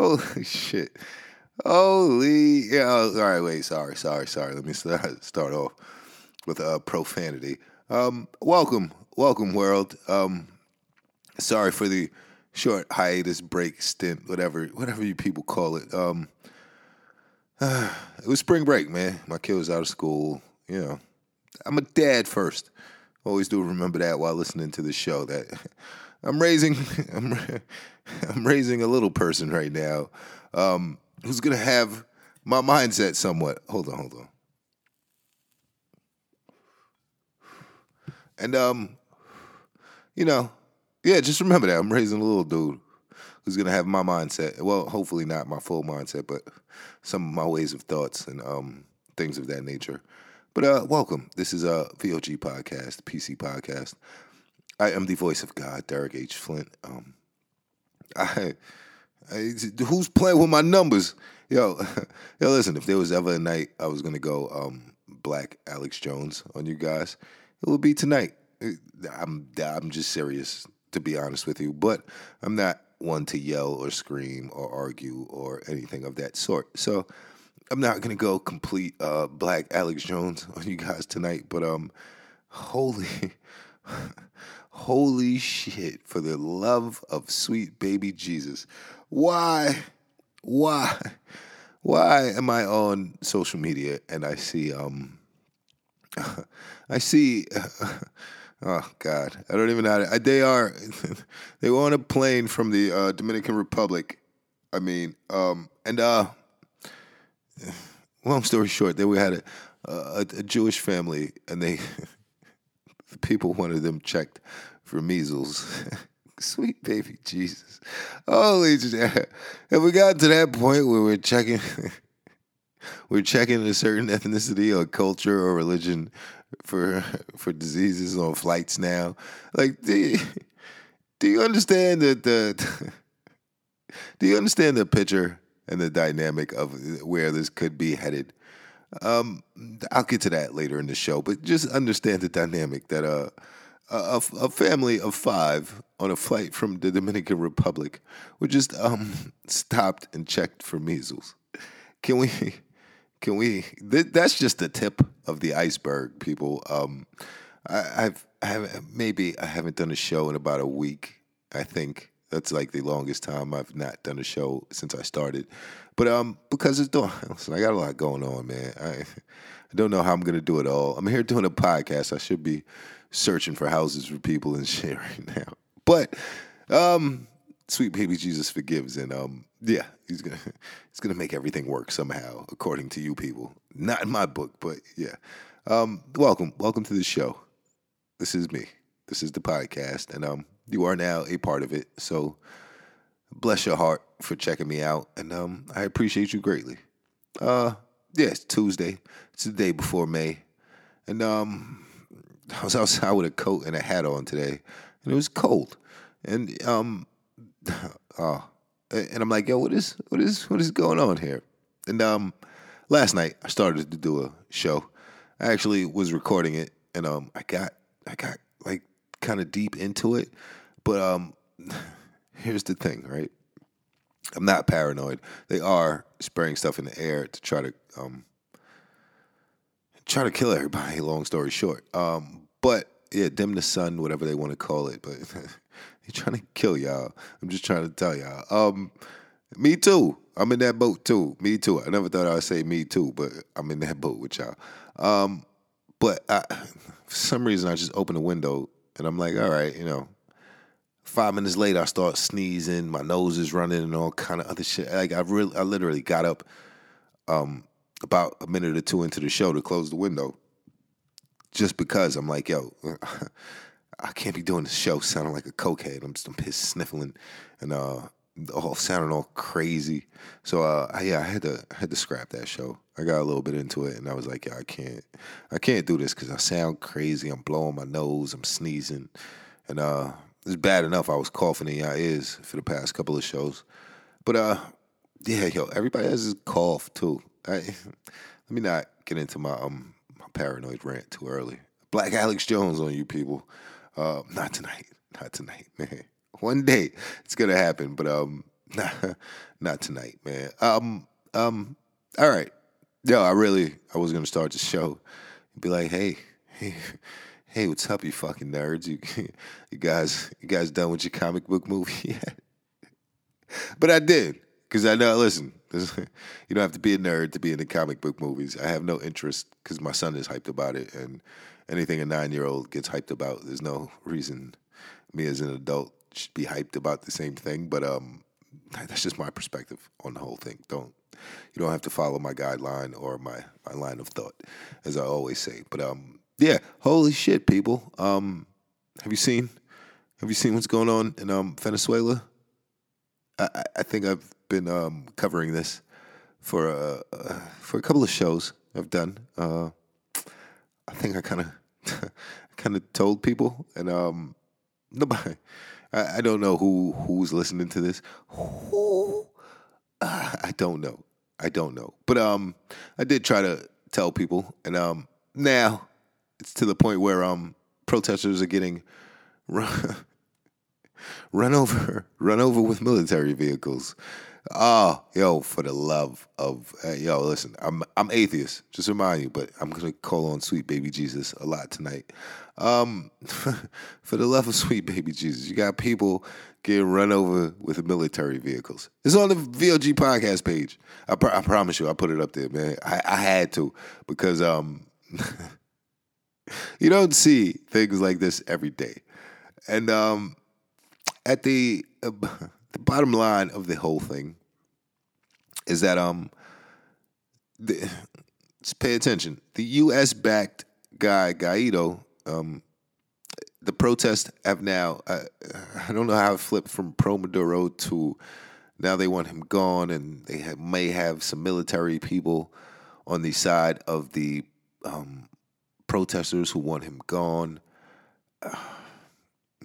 Holy shit. Holy. Yeah. All right. Wait. Sorry. Sorry. Sorry. Let me start, off with uh, profanity. Um, welcome. Welcome, world. Um, sorry for the short hiatus break stint, whatever, whatever you people call it. Um, it was spring break, man. My kid was out of school. You know, I'm a dad first. Always do remember that while listening to the show. That I'm raising, I'm, I'm raising a little person right now, um, who's gonna have my mindset somewhat. Hold on, hold on. And um, you know, yeah, just remember that I'm raising a little dude who's gonna have my mindset. Well, hopefully not my full mindset, but some of my ways of thoughts and um things of that nature. But uh, welcome. This is a VOG podcast, PC podcast. I am the voice of God, Derek H. Flint. Um, I, I who's playing with my numbers? Yo, yo, listen. If there was ever a night I was gonna go um, Black Alex Jones on you guys, it would be tonight. I'm I'm just serious to be honest with you, but I'm not one to yell or scream or argue or anything of that sort. So I'm not gonna go complete uh, Black Alex Jones on you guys tonight, but um, holy, holy shit! For the love of sweet baby Jesus, why, why, why am I on social media and I see um, I see. Oh God, I don't even know. How to, they are, they were on a plane from the uh, Dominican Republic. I mean, um, and uh, long story short, they we had a, a, a Jewish family, and they the people wanted them checked for measles. Sweet baby Jesus, holy! Have we gotten to that point where we're checking? we're checking a certain ethnicity or culture or religion for for diseases on flights now. Like, do you, do you understand that the do you understand the picture and the dynamic of where this could be headed? Um, I'll get to that later in the show, but just understand the dynamic that uh, a, a family of five on a flight from the Dominican Republic were just um, stopped and checked for measles. Can we? Can we? Th- that's just the tip of the iceberg, people. Um, I, I've I have maybe I haven't done a show in about a week. I think that's like the longest time I've not done a show since I started. But um, because it's doing, listen, I got a lot going on, man. I I don't know how I'm gonna do it all. I'm here doing a podcast. I should be searching for houses for people and shit right now. But um, sweet baby Jesus forgives, and um, yeah, he's gonna he's gonna make everything work somehow, according to you people. Not in my book, but yeah. Um, welcome, welcome to the show. This is me. This is the podcast, and um, you are now a part of it. So bless your heart for checking me out, and um, I appreciate you greatly. Uh, yeah, it's Tuesday. It's the day before May, and um, I was outside with a coat and a hat on today, and it was cold, and um, oh, and I'm like, yo, what is what is what is going on here? And um, last night I started to do a show. I actually was recording it, and um, I got I got like kind of deep into it, but um, here's the thing, right? I'm not paranoid. They are spraying stuff in the air to try to um try to kill everybody. Long story short, um, but yeah, dim the sun, whatever they want to call it, but they're trying to kill y'all. I'm just trying to tell y'all. Um, me too. I'm in that boat too. Me too. I never thought I'd say me too, but I'm in that boat with y'all. Um, but I, for some reason, I just open the window and I'm like, all right, you know. Five minutes later, I start sneezing. My nose is running and all kind of other shit. Like I really, I literally got up um, about a minute or two into the show to close the window, just because I'm like, yo, I can't be doing this show sounding like a cokehead. I'm, just I'm pissed sniffling and uh, all sounding all crazy. So uh, I, yeah, I had to I had to scrap that show. I got a little bit into it and I was like, yeah, I can't I can't do this because I sound crazy. I'm blowing my nose. I'm sneezing, and uh, it's bad enough I was coughing in your ears for the past couple of shows. But uh, yeah, yo, everybody has this cough too. I, let me not get into my um my paranoid rant too early. Black Alex Jones on you people. Uh, not tonight. Not tonight, man. One day it's gonna happen, but um, Nah, not tonight, man. Um, um, all right. Yo, I really, I was gonna start the show, be like, hey, hey, hey, what's up, you fucking nerds? You, you guys, you guys done with your comic book movie yet? but I did, cause I know. Listen, you don't have to be a nerd to be in the comic book movies. I have no interest because my son is hyped about it, and anything a nine year old gets hyped about, there's no reason me as an adult should be hyped about the same thing. But um, that's just my perspective on the whole thing. Don't you don't have to follow my guideline or my, my line of thought, as I always say. But um, yeah, holy shit, people. Um, have you seen have you seen what's going on in um Venezuela? I, I think I've been um, covering this for a uh, for a couple of shows I've done. Uh, I think I kind of kind of told people, and um, nobody. I, I, don't know who who's listening to this. Who? Uh, I don't know. I don't know. But um, I did try to tell people, and um, now it's to the point where um, protesters are getting run, run over, run over with military vehicles. Oh, yo, for the love of uh, yo, listen, I'm I'm atheist. Just remind you, but I'm gonna call on sweet baby Jesus a lot tonight. Um, for the love of sweet baby Jesus, you got people getting run over with military vehicles. It's on the VOG podcast page. I, pr- I promise you, I put it up there, man. I, I had to because um, you don't see things like this every day, and um, at the. Uh, the bottom line of the whole thing is that um, the, just pay attention. The U.S. backed guy Guaido, um, the protests have now. Uh, I don't know how it flipped from pro Maduro to now they want him gone, and they have, may have some military people on the side of the um, protesters who want him gone. Uh,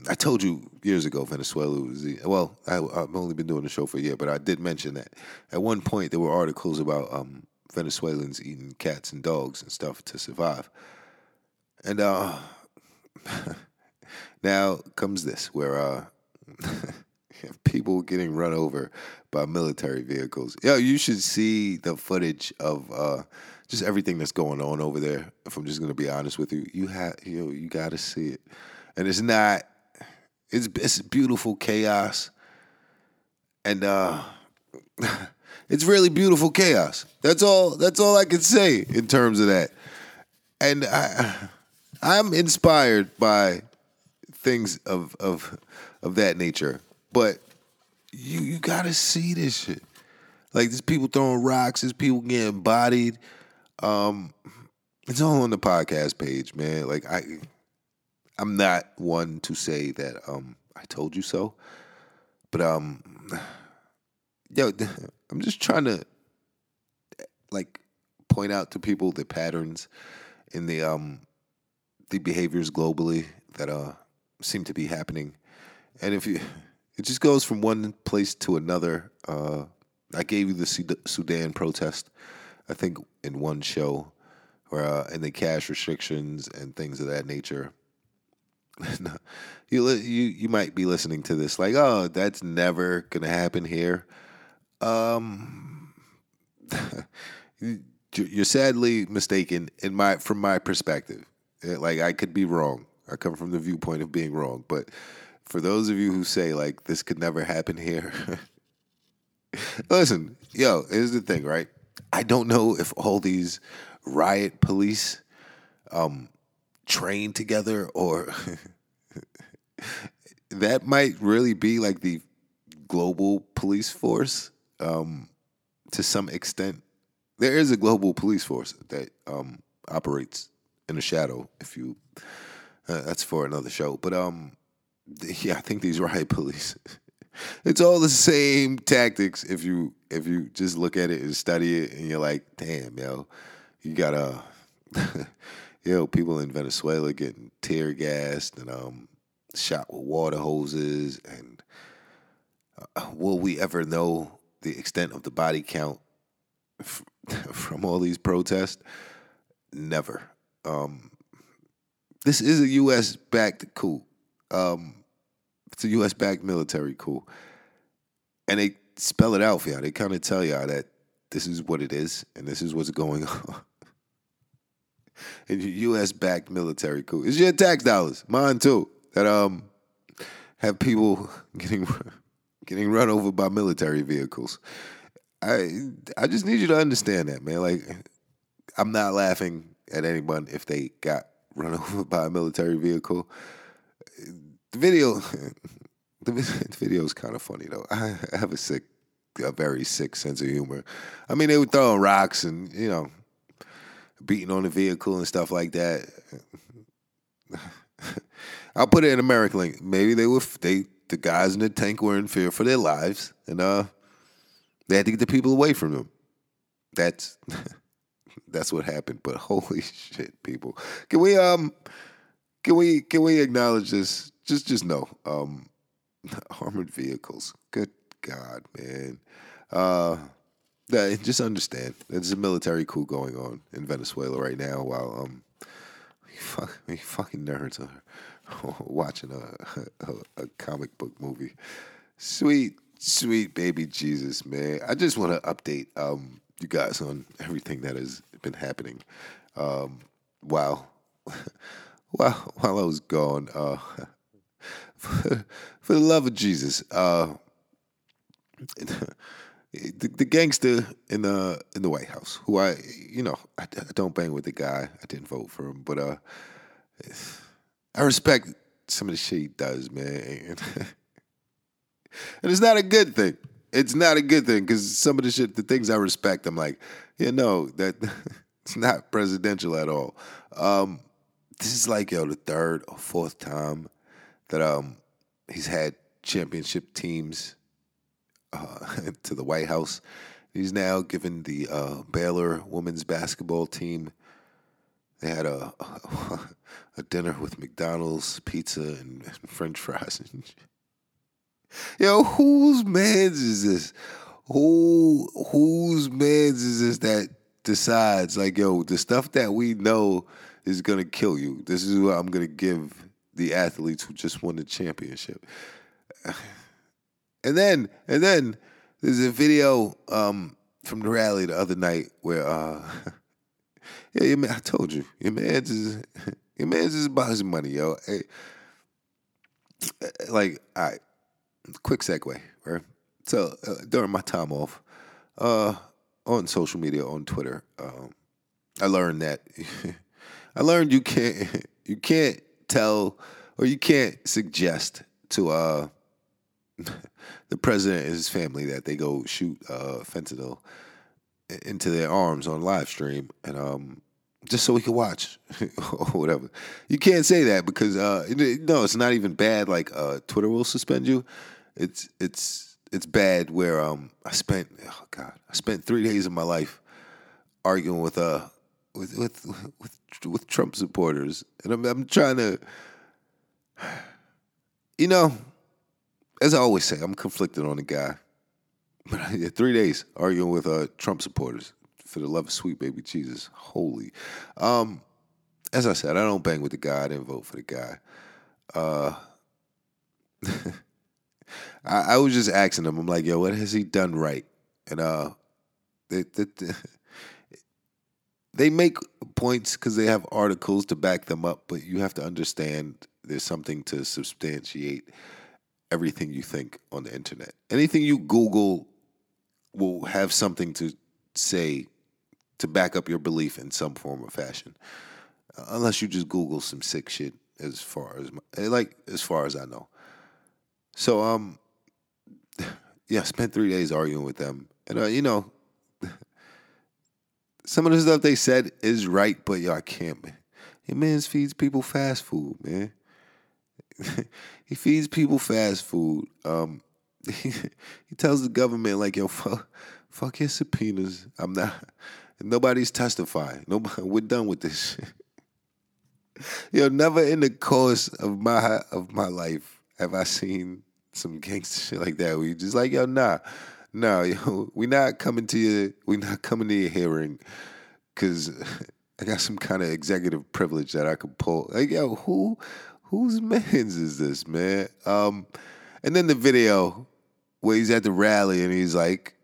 I told you years ago Venezuela was the, well. I, have only been doing the show for a year, but I did mention that at one point there were articles about um, Venezuelans eating cats and dogs and stuff to survive. And uh, now comes this, where uh, people getting run over by military vehicles. Yeah, you should see the footage of uh, just everything that's going on over there. If I'm just gonna be honest with you, you have you know, you got to see it, and it's not it's it's beautiful chaos, and uh, it's really beautiful chaos. That's all. That's all I can say in terms of that. And I, I'm inspired by things of of of that nature. But you you gotta see this shit. Like there's people throwing rocks, there's people getting bodied. Um, it's all on the podcast page, man. Like I I'm not one to say that um, I told you so, but um, yo, I'm just trying to like point out to people the patterns in the um the behaviors globally that uh seem to be happening, and if you, it just goes from one place to another. Uh, I gave you the Sudan protest, I think, in one show, where uh, and the cash restrictions and things of that nature you you you might be listening to this like, oh, that's never gonna happen here. Um, you're sadly mistaken in my from my perspective. Eh, like I could be wrong. I come from the viewpoint of being wrong, but for those of you who say like this could never happen here, listen, yo, here's the thing, right? I don't know if all these riot police um, train together or that might really be like the global police force um, to some extent. There is a global police force that um, operates in the shadow. If you, uh, that's for another show. But um, yeah, I think these riot police. it's all the same tactics if you if you just look at it and study it and you're like, damn, yo, you gotta yo, people in Venezuela getting tear gassed and um, shot with water hoses. And uh, will we ever know the extent of the body count f- from all these protests? Never. Um, this is a U.S. backed coup. Um, it's a U.S. backed military coup, and they spell it out for y'all. They kind of tell y'all that this is what it is and this is what's going on. and U.S. backed military coup. It's your tax dollars, mine too. That um have people getting getting run over by military vehicles. I I just need you to understand that, man. Like I'm not laughing at anyone if they got run over by a military vehicle. The video the video is kind of funny though. I have a sick a very sick sense of humor. I mean, they were throwing rocks and, you know, beating on the vehicle and stuff like that. I'll put it in American link. Maybe they were they the guys in the tank were in fear for their lives, and uh, they had to get the people away from them. That's that's what happened. But holy shit, people! Can we um, can we can we acknowledge this? Just just know um, armored vehicles. Good God, man. Uh, just understand there's a military coup going on in Venezuela right now while um, fuck, fucking nerds are watching a, a, a comic book movie. Sweet, sweet baby Jesus, man. I just want to update um, you guys on everything that has been happening um, while while while I was gone. Uh, for, the love of Jesus, uh, the, the, gangster in the in the White House, who I you know I, I, don't bang with the guy. I didn't vote for him, but uh, I respect some of the shit he does, man. and it's not a good thing. It's not a good thing because some of the shit, the things I respect, I'm like, yeah, no, that it's not presidential at all. Um, this is like yo the third or fourth time that um he's had championship teams uh, to the White House. He's now given the uh, Baylor women's basketball team. They had a, a, a dinner with McDonald's pizza and, and French fries. Yo, whose man's is this? Who whose man's is this that decides like, yo, the stuff that we know is gonna kill you. This is what I'm gonna give the athletes who just won the championship. And then, and then there's a video um, from the rally the other night where, uh, yeah, your man, I told you, your man's is, your man's is about his money, yo. Hey, like, all right, quick segue, right? So uh, during my time off, uh, on social media, on Twitter, um, I learned that I learned you can't you can't tell or you can't suggest to uh the president and his family that they go shoot uh, fentanyl into their arms on live stream and um, just so we can watch or whatever. You can't say that because uh, no, it's not even bad. Like uh, Twitter will suspend you. It's it's it's bad where um, I spent oh god I spent three days of my life arguing with uh with with with, with Trump supporters and I'm I'm trying to you know as I always say, I'm conflicted on the guy. But I yeah, three days arguing with uh, Trump supporters for the love of sweet baby Jesus. Holy. Um, as I said, I don't bang with the guy. I didn't vote for the guy. Uh, I, I, was just asking him. I'm like, yo, what has he done right? And uh, they, they, they make points because they have articles to back them up, but you have to understand there's something to substantiate everything you think on the internet. Anything you Google will have something to say to back up your belief in some form or fashion. Uh, unless you just Google some sick shit as far as my, eh, like as far as I know. So um yeah, spent 3 days arguing with them. And uh, you know some of the stuff they said is right, but I can't man. Your man's feeds people fast food, man. he feeds people fast food. Um, he, tells the government like, "Yo, fuck, fuck his subpoenas. I'm not. Nobody's testifying. Nobody. We're done with this shit." Yo, never in the course of my of my life have I seen some gangster shit like that. Where you just like, yo, nah, nah, yo, we not coming to you. We're not coming to your hearing because I got some kind of executive privilege that I could pull. Like, yo, who whose man's is this, man? Um, and then the video where he's at the rally and he's like,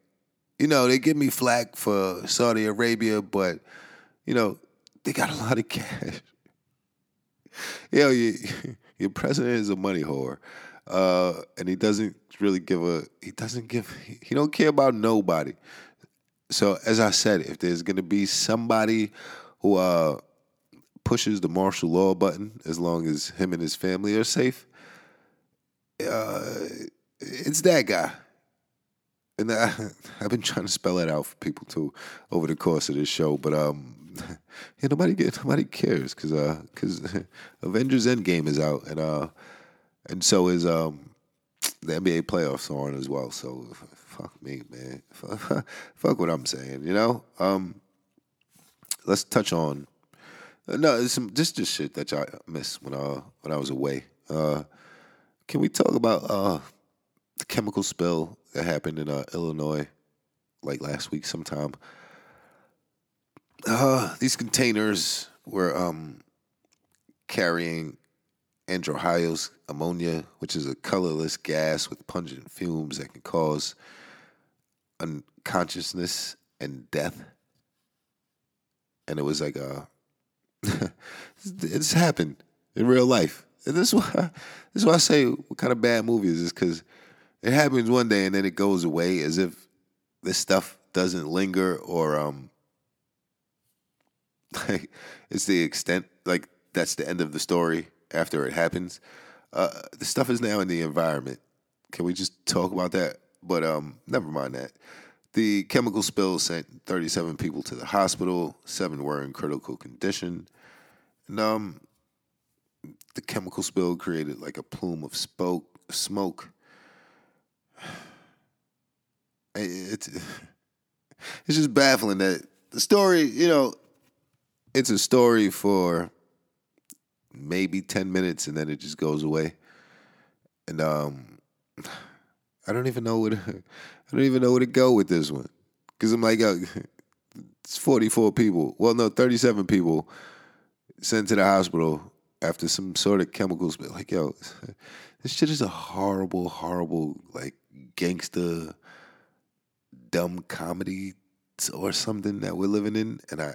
you know, they give me flack for Saudi Arabia, but you know, they got a lot of cash. Yo, you, your president is a money whore, uh, and he doesn't really give a. He doesn't give. He don't care about nobody. So as I said, if there's gonna be somebody who uh, pushes the martial law button, as long as him and his family are safe, uh, it's that guy. And I, I've been trying to spell it out for people too over the course of this show, but um, yeah, nobody nobody cares because uh, because Avengers Endgame is out and uh, and so is um, the NBA playoffs on as well. So fuck me, man. fuck what I'm saying, you know. Um, let's touch on no, it's some just just shit that y'all missed when uh when I was away. Uh, can we talk about uh the chemical spill that happened in uh, Illinois like last week sometime? Uh, these containers were um carrying anhydrous ammonia, which is a colorless gas with pungent fumes that can cause unconsciousness and death. And it was like a it's happened in real life. And this is why this is why I say what kind of bad movie is this because it happens one day and then it goes away as if this stuff doesn't linger or um like it's the extent like that's the end of the story after it happens. Uh, the stuff is now in the environment. Can we just talk about that? But um, never mind that. The chemical spill sent 37 people to the hospital. Seven were in critical condition. And um, the chemical spill created like a plume of spoke, smoke. It's it's just baffling that the story, you know, it's a story for maybe 10 minutes and then it just goes away. And um I don't even know what I don't even know where to go with this one because I'm like, uh, it's 44 people. Well, no, 37 people sent to the hospital after some sort of chemicals. But like, yo, this shit is a horrible, horrible, like gangster, dumb comedy or something that we're living in, and I.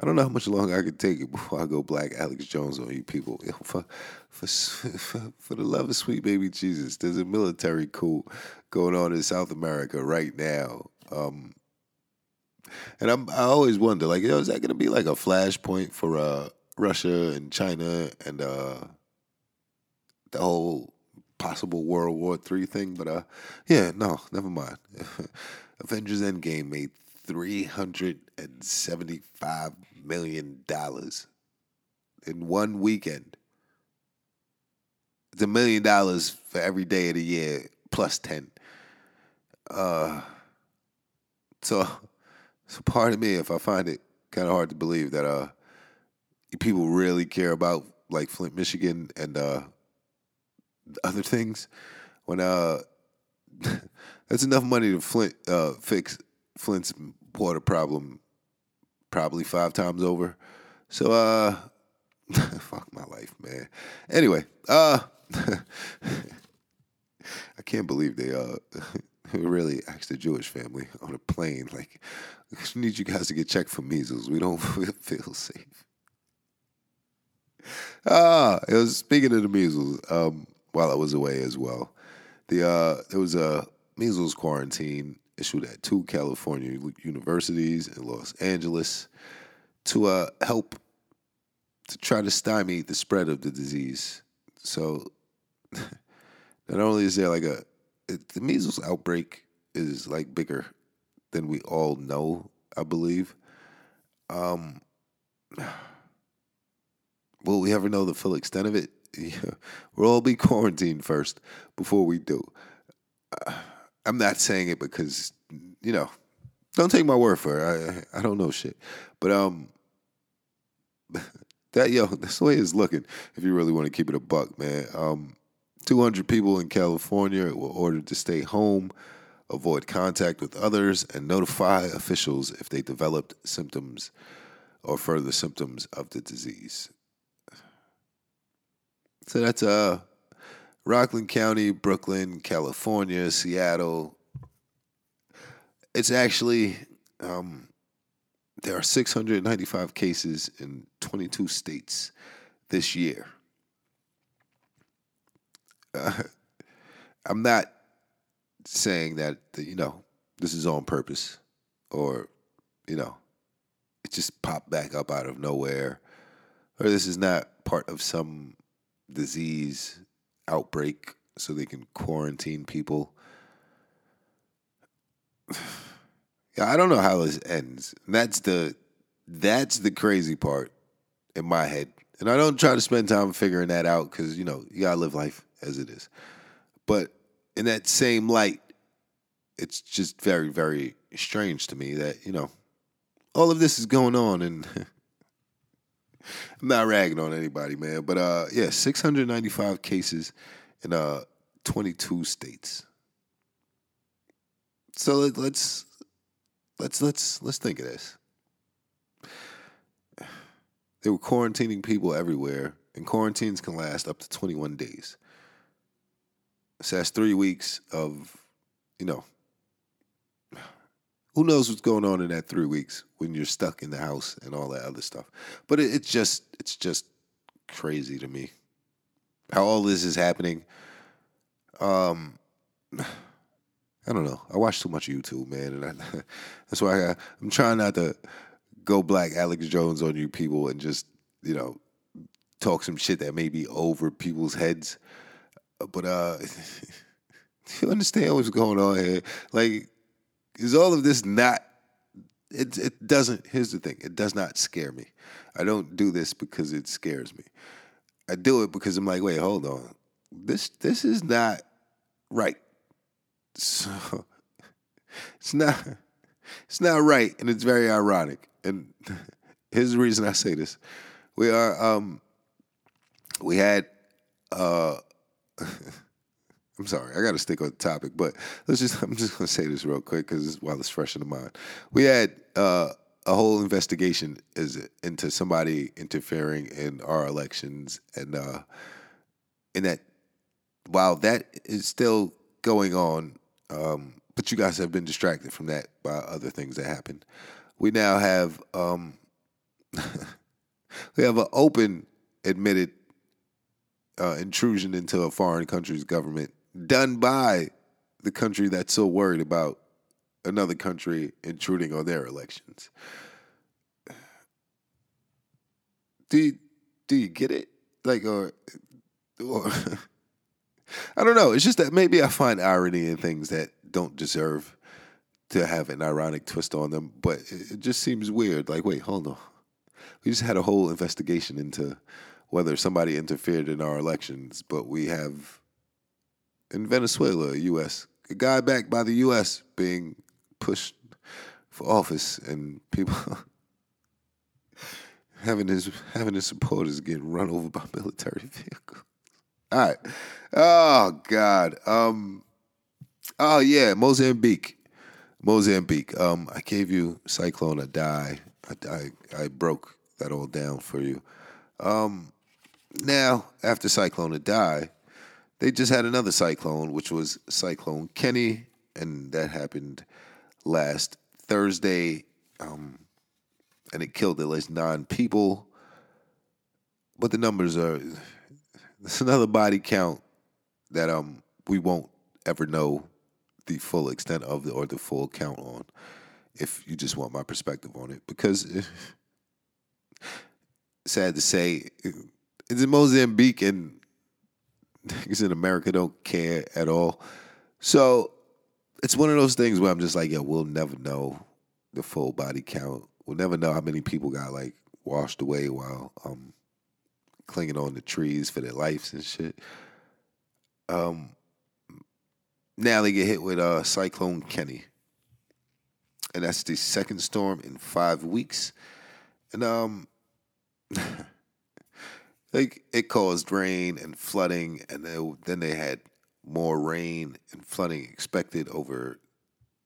I don't know how much longer I could take it before I go black Alex Jones on you people. For, for, for, for the love of sweet baby Jesus, there's a military coup going on in South America right now. Um, and I'm, I always wonder, like, you know, is that going to be like a flashpoint for uh, Russia and China and uh, the whole possible World War III thing? But uh, yeah, no, never mind. Avengers Endgame made $375 million in one weekend. It's a million dollars for every day of the year plus 10. Uh, so, so pardon me if I find it kind of hard to believe that uh, people really care about like Flint, Michigan and uh, other things when uh, that's enough money to Flint uh, fix Flint's water problem probably five times over. So uh fuck my life, man. Anyway, uh I can't believe they uh really asked a Jewish family on a plane like we need you guys to get checked for measles. We don't feel safe. Ah, it was speaking of the measles, um, while I was away as well. The uh there was a measles quarantine issued at two California universities in Los Angeles to uh, help to try to stymie the spread of the disease. So, not only is there like a it, the measles outbreak is like bigger than we all know, I believe. Um, will we ever know the full extent of it? Yeah. We'll all be quarantined first before we do. Uh, I'm not saying it because you know, don't take my word for it. I I don't know shit, but um, that yo, that's the way it's looking. If you really want to keep it a buck, man. Um, 200 people in California were ordered to stay home, avoid contact with others, and notify officials if they developed symptoms or further symptoms of the disease. So that's uh Rockland County, Brooklyn, California, Seattle. It's actually um, there are 695 cases in 22 states this year. Uh, I'm not saying that you know this is on purpose or you know it just popped back up out of nowhere or this is not part of some disease outbreak so they can quarantine people. yeah, I don't know how this ends. That's the that's the crazy part in my head. And I don't try to spend time figuring that out because, you know, you gotta live life as it is. But in that same light, it's just very, very strange to me that, you know, all of this is going on and I'm not ragging on anybody, man. But uh yeah, 695 cases in uh 22 states. So let, let's let's let's let's think of this. They were quarantining people everywhere, and quarantines can last up to 21 days. So that's three weeks of, you know, who knows what's going on in that three weeks when you're stuck in the house and all that other stuff. But it, it's just it's just crazy to me how all this is happening. Um, I don't know. I watch too much YouTube, man, and I, that's why I, I'm trying not to go black Alex Jones on you people and just you know talk some shit that may be over people's heads. But uh, you understand what's going on here? Like is all of this not it it doesn't here's the thing it does not scare me. I don't do this because it scares me. I do it because i'm like wait hold on. This this is not right. So it's not it's not right and it's very ironic. And here's the reason i say this. We are um we had uh I'm sorry, I got to stick on the topic, but let's just I'm just gonna say this real quick because while it's fresh in the mind, we had uh, a whole investigation is into somebody interfering in our elections, and uh, in that while that is still going on, um, but you guys have been distracted from that by other things that happened. We now have um, we have an open, admitted uh, intrusion into a foreign country's government done by the country that's so worried about another country intruding on their elections. Do you, do you get it? Like, or, or I don't know. It's just that maybe I find irony in things that don't deserve to have an ironic twist on them, but it just seems weird. Like, wait, hold on. We just had a whole investigation into whether somebody interfered in our elections, but we have in Venezuela, U.S. A guy backed by the U.S. being pushed for office, and people having his having his supporters getting run over by military vehicles. All right. Oh God. Um. Oh yeah, Mozambique. Mozambique. Um. I gave you Cyclone Idai. I, I I broke that all down for you. Um. Now after Cyclone Idai they just had another cyclone, which was Cyclone Kenny, and that happened last Thursday, um, and it killed at least nine people. But the numbers are it's another body count that um we won't ever know the full extent of the, or the full count on if you just want my perspective on it because sad to say it's in Mozambique and niggas in America don't care at all. So it's one of those things where I'm just like, yeah, we'll never know the full body count. We'll never know how many people got like washed away while um clinging on the trees for their lives and shit. Um now they get hit with uh Cyclone Kenny. And that's the second storm in five weeks. And um like it caused rain and flooding, and then they had more rain and flooding expected over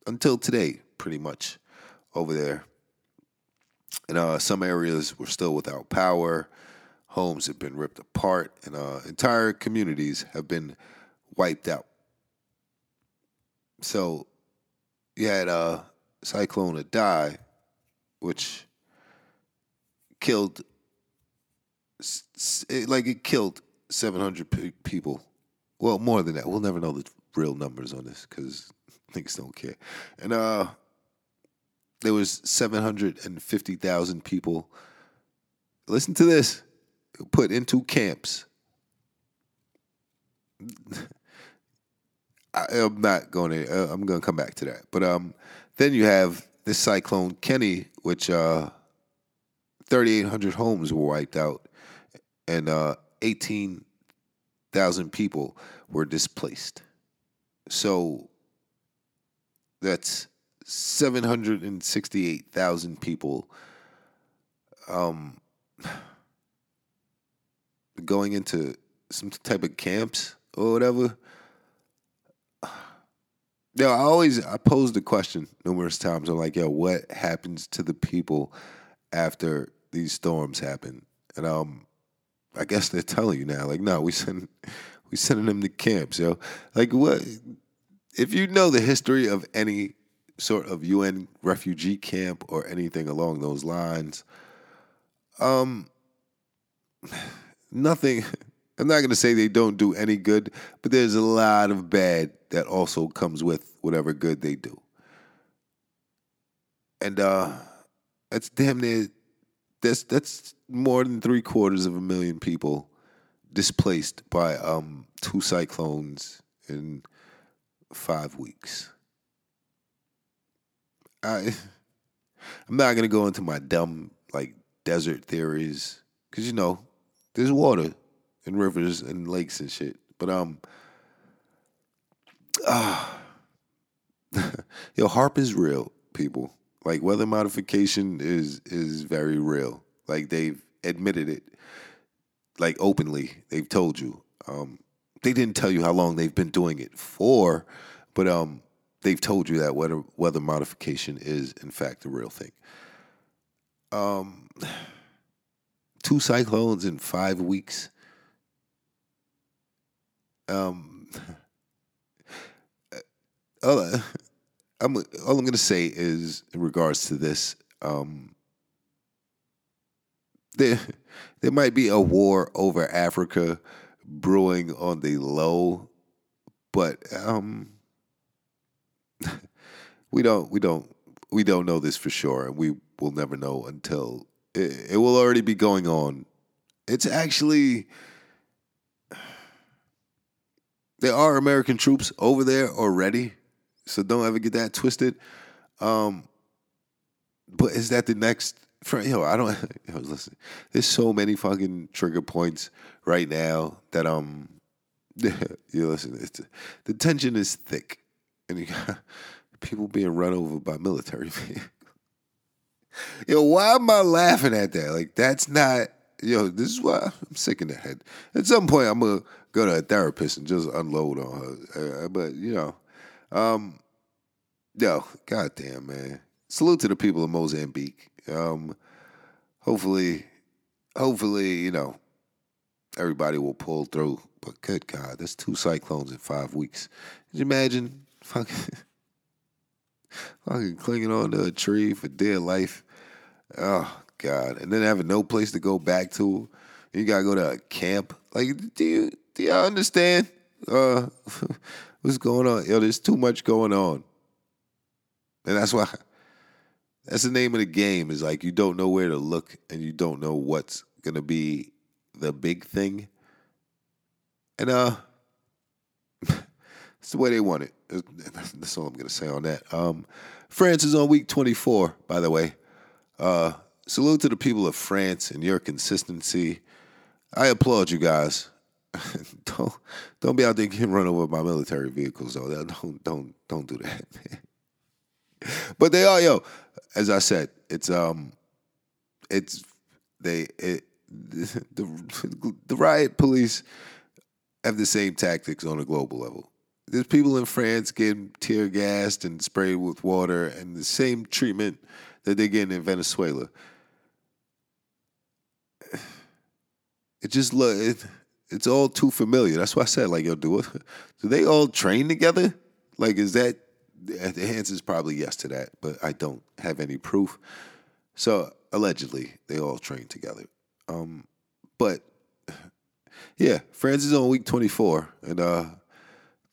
until today, pretty much over there. And uh, some areas were still without power. homes have been ripped apart, and uh, entire communities have been wiped out. So you had uh, Cyclone Idai, which killed, like it killed 700 people. Well, more than that. We'll never know the real numbers on this because niggas don't care. And uh, there was 750,000 people. Listen to this. Put into camps. I, am not going to. Uh, I'm going to come back to that. But um, then you have this cyclone Kenny, which uh, 3,800 homes were wiped out, and uh, 18,000 people were displaced. So that's 768,000 people um, going into some type of camps or whatever. Yo, I always I posed the question numerous times. I'm like, yo, what happens to the people after these storms happen? And um, I guess they're telling you now, like, no, we send we sending them to camps, yo. Like, what? If you know the history of any sort of UN refugee camp or anything along those lines. Um, nothing. I'm not to say they don't do any good, but there's a lot of bad that also comes with whatever good they do. And uh, that's damn near that's that's more than three quarters of a million people displaced by um, two cyclones in five weeks. I I'm not gonna go into my dumb like desert theories because you know there's water and rivers and lakes and shit. But um, ah, yo, HAARP is real, people. Like weather modification is is very real. Like they've admitted it, like openly. They've told you. Um, they didn't tell you how long they've been doing it for, but um, they've told you that weather weather modification is in fact a real thing. Um, two cyclones in five weeks. Um, all, I, I'm all I'm gonna say is in regards to this. Um, there, there might be a war over Africa brewing on the low, but um, we don't we don't we don't know this for sure, and we will never know until it, it will already be going on. It's actually there are American troops over there already, so don't ever get that twisted. Um, but is that the next? Yo, I don't. Yo, listen, there's so many fucking trigger points right now that um, you listen. It's, the tension is thick and you got people being run over by military. Yo, why am I laughing at that? Like, that's not, yo, this is why I'm sick in the head. At some point, I'm to go to a therapist and just unload on her. Uh, but, you know, um, yo, goddamn, man. Salute to the people of Mozambique. Um, hopefully, hopefully, you know, everybody will pull through. But good God, that's two cyclones in five weeks. Can you imagine fucking, fucking clinging onto a tree for dear life. Oh God! And then having no place to go back to. You gotta go to a camp. Like, do you do y'all understand? Uh, what's going on? Yo, there's too much going on, and that's why. That's the name of the game. Is like you don't know where to look, and you don't know what's gonna be the big thing. And uh, it's the way they want it. That's all I'm to say on that. Um, France is on week 24, by the way. Uh, salute to the people of France and your consistency. I applaud you guys. don't don't be out there getting run over by military vehicles though. Don't don't don't do that. but they are yo. As I said, it's um, it's they it the the riot police have the same tactics on a global level there's people in France getting tear gassed and sprayed with water and the same treatment that they're getting in Venezuela. it just look it, it's all too familiar. That's why I said like, yo, do. Do they all train together? Like, is that the answer is probably yes to that, but I don't have any proof. So allegedly, they all trained together. Um, but yeah, France is on week 24, and uh,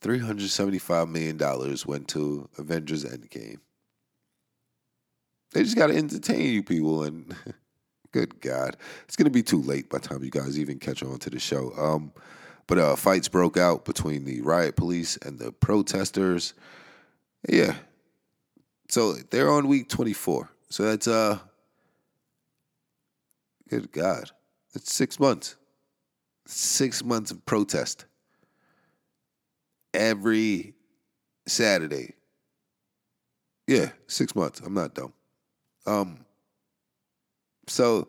$375 million went to Avengers Endgame. They just got to entertain you people, and good God, it's going to be too late by the time you guys even catch on to the show. Um, but uh, fights broke out between the riot police and the protesters. Yeah. So they're on week 24. So that's, uh, good God, that's six months. Six months of protest every Saturday. Yeah, six months. I'm not dumb. Um, so,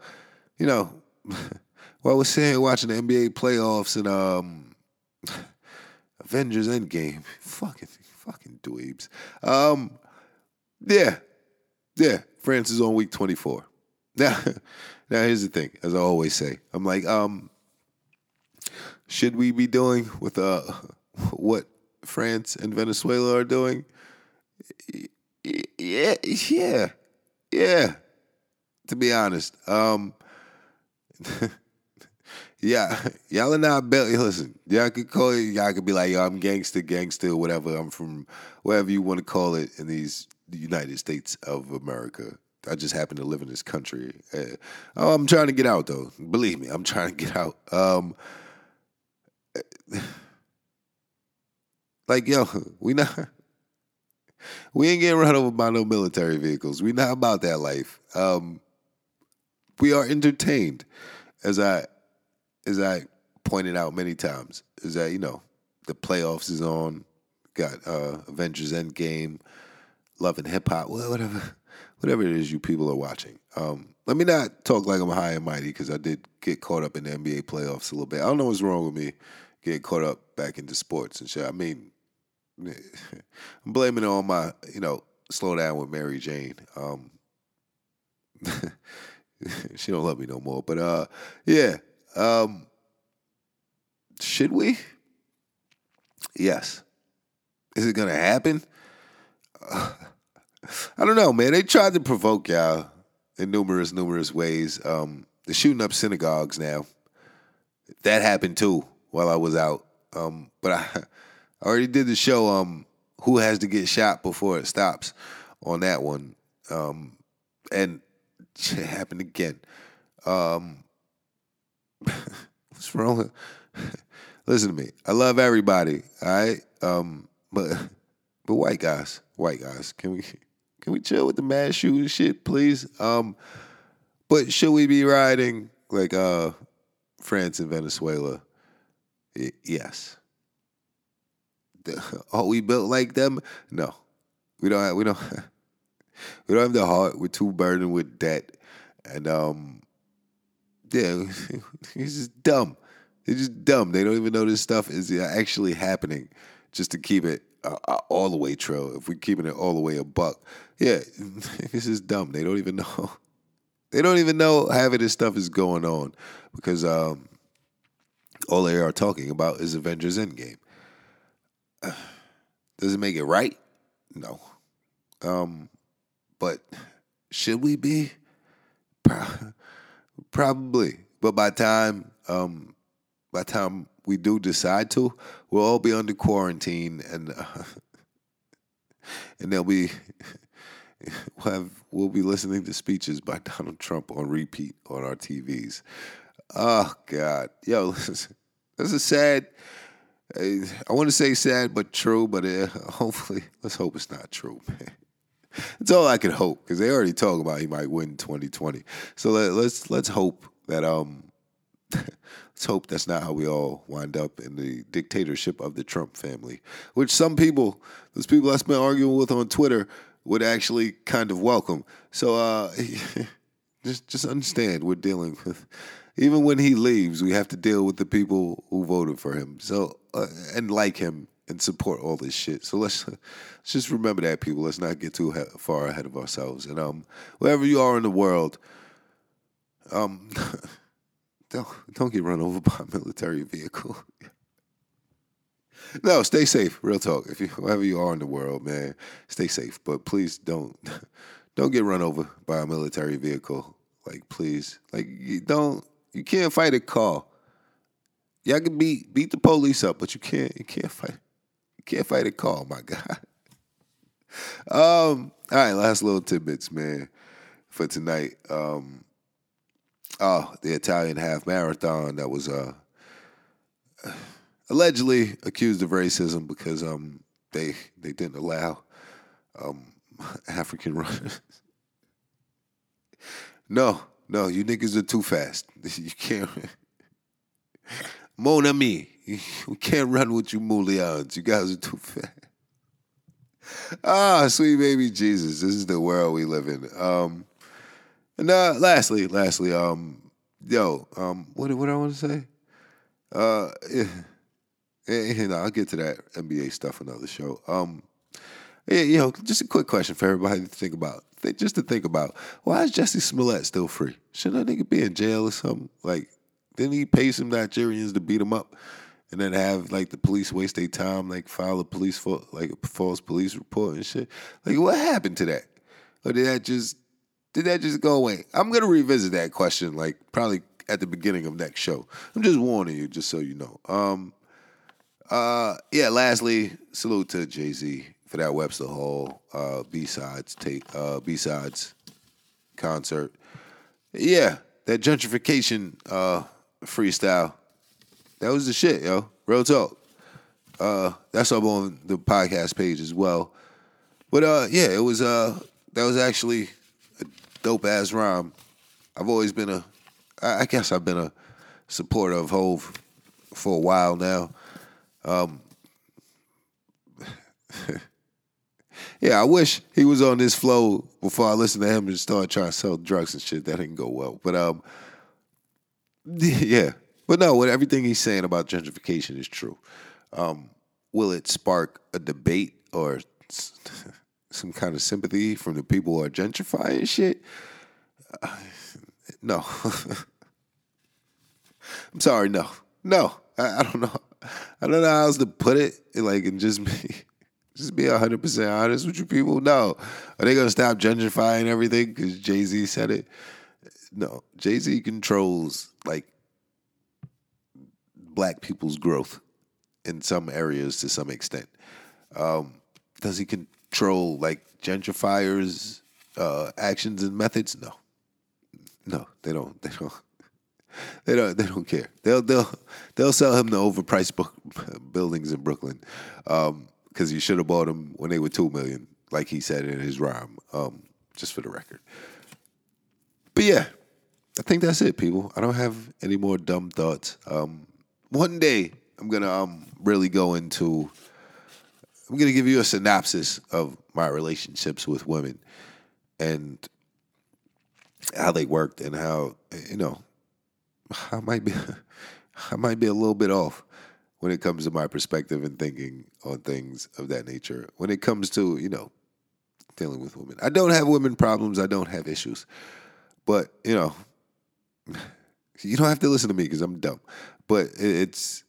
you know, while we're sitting watching the NBA playoffs and um, Avengers Endgame, fucking fucking dweebs. Um, yeah, yeah. France is on week 24. Now, now here's the thing. As I always say, I'm like, um, should we be doing with uh what France and Venezuela are doing? Yeah, yeah, yeah. To be honest, um, yeah, y'all are not belly. Listen, y'all could call it. Y'all could be like, yo, I'm gangster, gangster, whatever. I'm from wherever you want to call it in these United States of America. I just happen to live in this country. Uh, oh, I'm trying to get out though. Believe me, I'm trying to get out. Um, like yo, we not we ain't getting run over by no military vehicles. We not about that life. Um, we are entertained, as I as I pointed out many times. Is that you know the playoffs is on, got uh, Avengers Endgame, Love and Hip Hop, whatever, whatever it is you people are watching. Um, let me not talk like I'm high and mighty because I did get caught up in the NBA playoffs a little bit. I don't know what's wrong with me getting caught up back into sports and shit. I mean, I'm blaming it on my, you know, slow down with Mary Jane. Um, she don't love me no more. But uh, yeah. Um, should we? Yes. Is it gonna happen? Uh, I don't know, man. They tried to provoke y'all in numerous, numerous ways. Um, they're shooting up synagogues now. That happened too while I was out. Um, but I, I already did the show. Um, who has to get shot before it stops? On that one, um, and it happened again. Um, what's wrong? Listen to me. I love everybody. All right. Um, but but white guys, white guys, can we can we chill with the mass shooting shit, please? Um, but should we be riding like uh France and Venezuela? Yes. Are we built like them? No, we don't. Have, we don't. we don't have the heart. We're too burdened with debt, and um, yeah, he's just dumb. They're just dumb. They don't even know this stuff is actually happening, just to keep it uh, uh all the way true. If we're keeping it all the way a buck, yeah, this is dumb. They don't even know. They don't even know half of this stuff is going on because um, all they are talking about is Avengers Endgame. Does it make it right? No. Um, but should we be? Probably. Probably, but by time um, by time we do decide to, we'll all be under quarantine and uh, and they'll be we'll, have, we'll be listening to speeches by Donald Trump on repeat on our TVs. Oh God, yo, this is sad I want to say sad but true, but uh, hopefully, let's hope it's not true, man. That's all I can hope because they already talk about he might win 2020. So let, let's let's hope that um let's hope that's not how we all wind up in the dictatorship of the Trump family, which some people, those people I've been arguing with on Twitter, would actually kind of welcome. So uh, just just understand we're dealing with even when he leaves, we have to deal with the people who voted for him. So uh, and like him and support all this shit. So let's, let's just remember that, people. Let's not get too he- far ahead of ourselves. And um, wherever you are in the world, um, don't don't get run over by a military vehicle. no, stay safe. Real talk. If you wherever you are in the world, man, stay safe. But please don't don't get run over by a military vehicle. Like please, like you don't you can't fight a car. Y'all can beat beat the police up, but you can't you can't fight can't fight a car. My God. Um. All right, last little tidbits, man, for tonight. Um. Oh, the Italian half marathon that was uh allegedly accused of racism because um they they didn't allow um African runners. no, no, you niggas are too fast. You can't. Mon ami, you can't run with you mullions. You guys are too fat. Ah, sweet baby Jesus, this is the world we live in. Um, and uh, lastly, lastly, um, yo, um, what what I want to say? Uh, yeah, yeah, know, I'll get to that NBA stuff another show. Um, yeah, you know, just a quick question for everybody to think about. Just to think about, why is Jussie Smollett still free? Shouldn't that nigga be in jail or something? Like, didn't he pay some Nigerians to beat him up? and then have like the police waste their time, like file a police for like a false police report and shit. Like, what happened to that? Or did that just did that just go away? I'm gonna revisit that question, like probably at the beginning of next show. I'm just warning you, just so you know. Um, uh, yeah. Lastly, salute to Jay Z for that Webster Hall uh, B sides take uh, B sides concert. Yeah, that gentrification uh, freestyle that was the shit, yo. Real talk. Uh, that's up on the podcast page as well. But uh, yeah, it was uh, that was actually a dope ass rhyme. I've always been a, I guess I've been a supporter of Hove for a while now. Um, yeah, I wish he was on this flow before I listened to him and started trying to sell drugs and shit. That didn't go well. But um, yeah, but no, what everything he's saying about gentrification is true. Um, will it spark a debate or some kind of sympathy from the people who are gentrifying shit? Uh, no. I'm sorry, no. No. I, I, don't know. I don't know how else to put it. Like, and just be, just be 100% honest with you people. No. Are they to stop gentrifying everything because Jay Z said it? No. Jay Z controls, like, black people's growth in some areas to some extent. Um, does he control like gentrifiers' uh, actions and methods? No, no, they don't. They don't. They don't. They don't care. They'll they'll they'll sell him the overpriced book, buildings in Brooklyn because um, you should have bought them when they were two million, like he said in his rhyme. Um, just for the record. But yeah, I think that's it, people. I don't have any more dumb thoughts. Um, one day I'm gonna um really go into I'm gonna give you a synopsis of my relationships with women and how they worked and how you know I might be I might be a little bit off when it comes to my perspective and thinking on things of that nature. When it comes to, you know, dealing with women. I don't have women problems, I don't have issues. But, you know, you don't have to listen to me because I'm dumb. But it's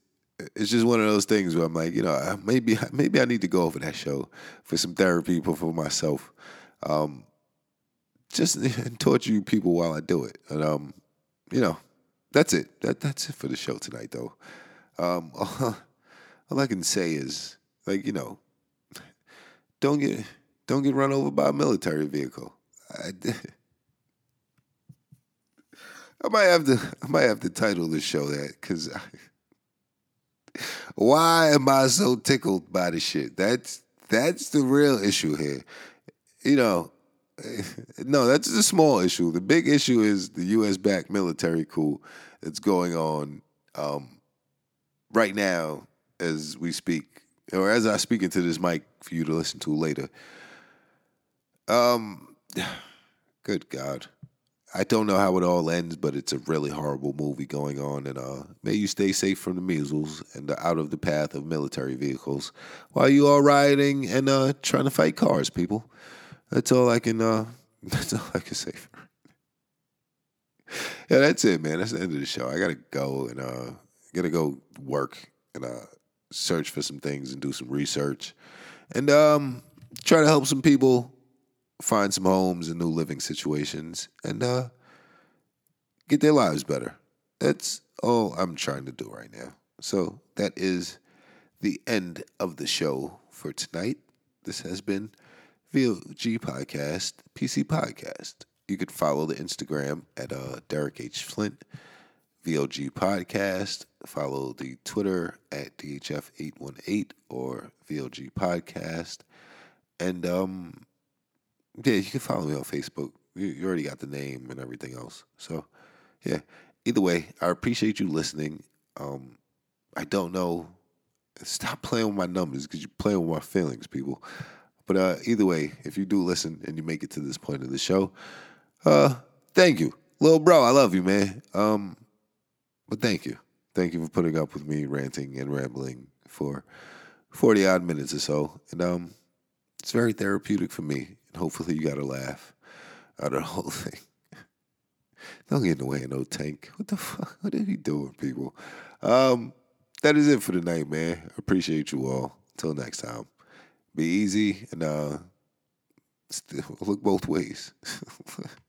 it's just one of those things where I'm like, you know, maybe maybe I need to go over that show for some therapy for myself. Um, just torture you people while I do it, and um, you know, that's it. That that's it for the show tonight, though. Um, all, all I can say is, like, you know, don't get don't get run over by a military vehicle. I, I might have to I might have to title the show that because why am I so tickled by the shit? That's that's the real issue here. You know, no, that's a small issue. The big issue is the U.S. backed military coup that's going on um, right now as we speak, or as I speak into this mic for you to listen to later. Um, good God. I don't know how it all ends, but it's a really horrible movie going on. And uh, may you stay safe from the measles and out of the path of military vehicles while you are riding and uh, trying to fight cars, people. That's all I can. Uh, that's all I can say. yeah, that's it, man. That's the end of the show. I gotta go and uh gotta go work and uh search for some things and do some research. And um try to help some people find some homes and new living situations and uh get their lives better. That's all I'm trying to do right now. So that is the end of the show for tonight. This has been VLG Podcast, PC Podcast. You could follow the Instagram at uh, Derek H. Flint, VLG Podcast. Follow the Twitter at DHF818 or VLG Podcast. And um, yeah, you can follow me on Facebook. You, you already got the name and everything else. So yeah, either way, I appreciate you listening. Um, I don't know. Stop playing with my numbers because you're playing with my feelings, people. But uh, either way, if you do listen and you make it to this point of the show, uh, thank you, little bro. I love you, man. Um, but thank you, thank you for putting up with me ranting and rambling for forty odd minutes or so, and um, it's very therapeutic for me. Hopefully, you got a laugh out of the whole thing. Don't get in the way of no tank. What the fuck? What are you doing, people? Um, that is it for tonight, man. Appreciate you all. Until next time be easy and uh, look both ways.